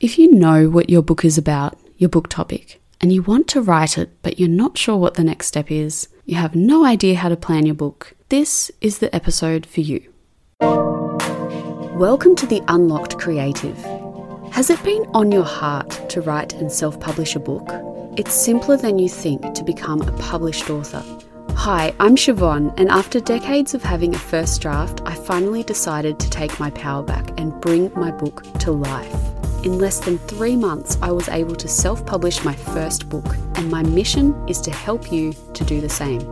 If you know what your book is about, your book topic, and you want to write it, but you're not sure what the next step is, you have no idea how to plan your book, this is the episode for you. Welcome to the Unlocked Creative. Has it been on your heart to write and self publish a book? It's simpler than you think to become a published author. Hi, I'm Siobhan, and after decades of having a first draft, I finally decided to take my power back and bring my book to life. In less than three months, I was able to self publish my first book, and my mission is to help you to do the same.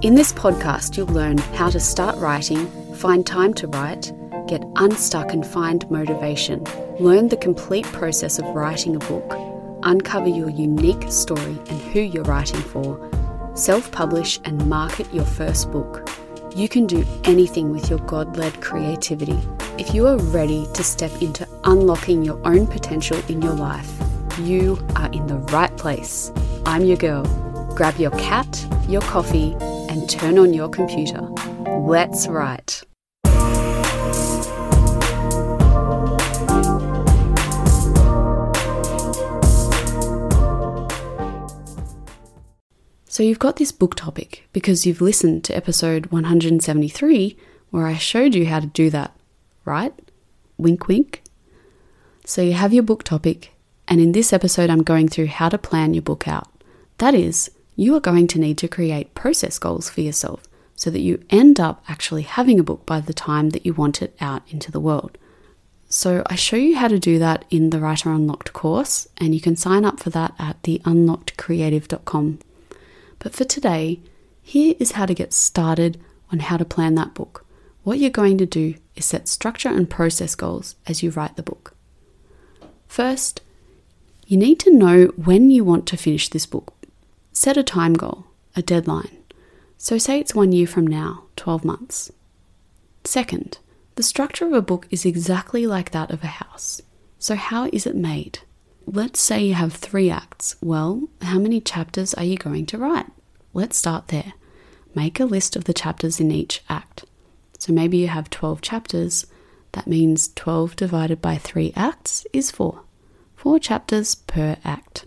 In this podcast, you'll learn how to start writing, find time to write, get unstuck and find motivation, learn the complete process of writing a book, uncover your unique story and who you're writing for, self publish and market your first book. You can do anything with your God led creativity. If you are ready to step into unlocking your own potential in your life, you are in the right place. I'm your girl. Grab your cat, your coffee, and turn on your computer. Let's write. So you've got this book topic because you've listened to episode 173 where I showed you how to do that, right? Wink, wink. So you have your book topic, and in this episode, I'm going through how to plan your book out. That is, you are going to need to create process goals for yourself so that you end up actually having a book by the time that you want it out into the world. So, I show you how to do that in the Writer Unlocked course, and you can sign up for that at theunlockedcreative.com but for today, here is how to get started on how to plan that book. What you're going to do is set structure and process goals as you write the book. First, you need to know when you want to finish this book. Set a time goal, a deadline. So, say it's one year from now, 12 months. Second, the structure of a book is exactly like that of a house. So, how is it made? Let's say you have three acts. Well, how many chapters are you going to write? Let's start there. Make a list of the chapters in each act. So maybe you have 12 chapters. That means 12 divided by 3 acts is 4. 4 chapters per act.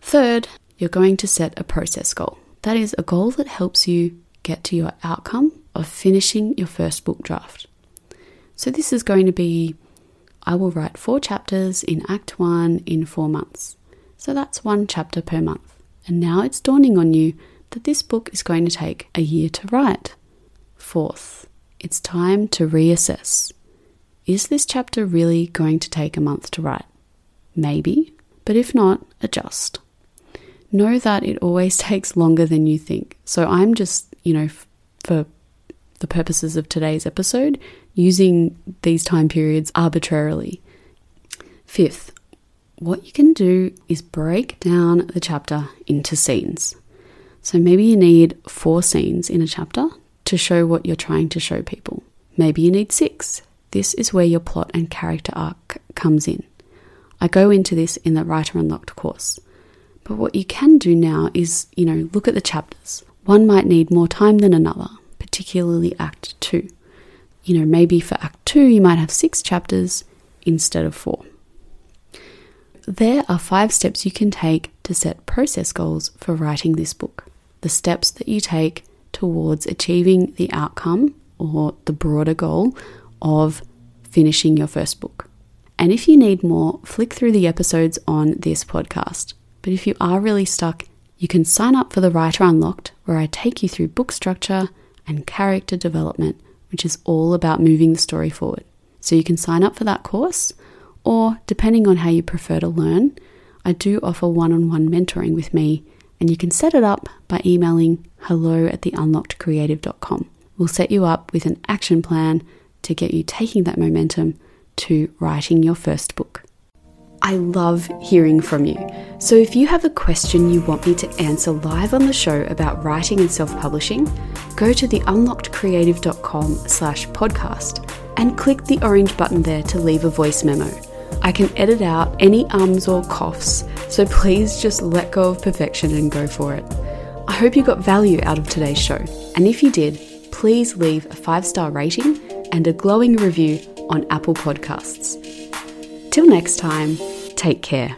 Third, you're going to set a process goal. That is a goal that helps you get to your outcome of finishing your first book draft. So this is going to be I will write four chapters in Act 1 in four months. So that's one chapter per month. And now it's dawning on you that this book is going to take a year to write. Fourth, it's time to reassess. Is this chapter really going to take a month to write? Maybe, but if not, adjust. Know that it always takes longer than you think. So I'm just, you know, for the purposes of today's episode, using these time periods arbitrarily. Fifth, what you can do is break down the chapter into scenes. So maybe you need four scenes in a chapter to show what you're trying to show people. Maybe you need six. This is where your plot and character arc comes in. I go into this in the Writer Unlocked course. But what you can do now is, you know, look at the chapters. One might need more time than another, particularly Act 2 you know, maybe for Act 2 you might have six chapters instead of four. There are five steps you can take to set process goals for writing this book. The steps that you take towards achieving the outcome or the broader goal of finishing your first book. And if you need more, flick through the episodes on this podcast. But if you are really stuck, you can sign up for the Writer Unlocked, where I take you through book structure and character development which is all about moving the story forward. So you can sign up for that course, or depending on how you prefer to learn, I do offer one on one mentoring with me, and you can set it up by emailing hello at theunlockedcreative.com. We'll set you up with an action plan to get you taking that momentum to writing your first book. I love hearing from you. So if you have a question you want me to answer live on the show about writing and self-publishing, go to theunlockedcreative.com slash podcast and click the orange button there to leave a voice memo. I can edit out any ums or coughs, so please just let go of perfection and go for it. I hope you got value out of today's show, and if you did, please leave a five star rating and a glowing review on Apple Podcasts. Till next time, Take care.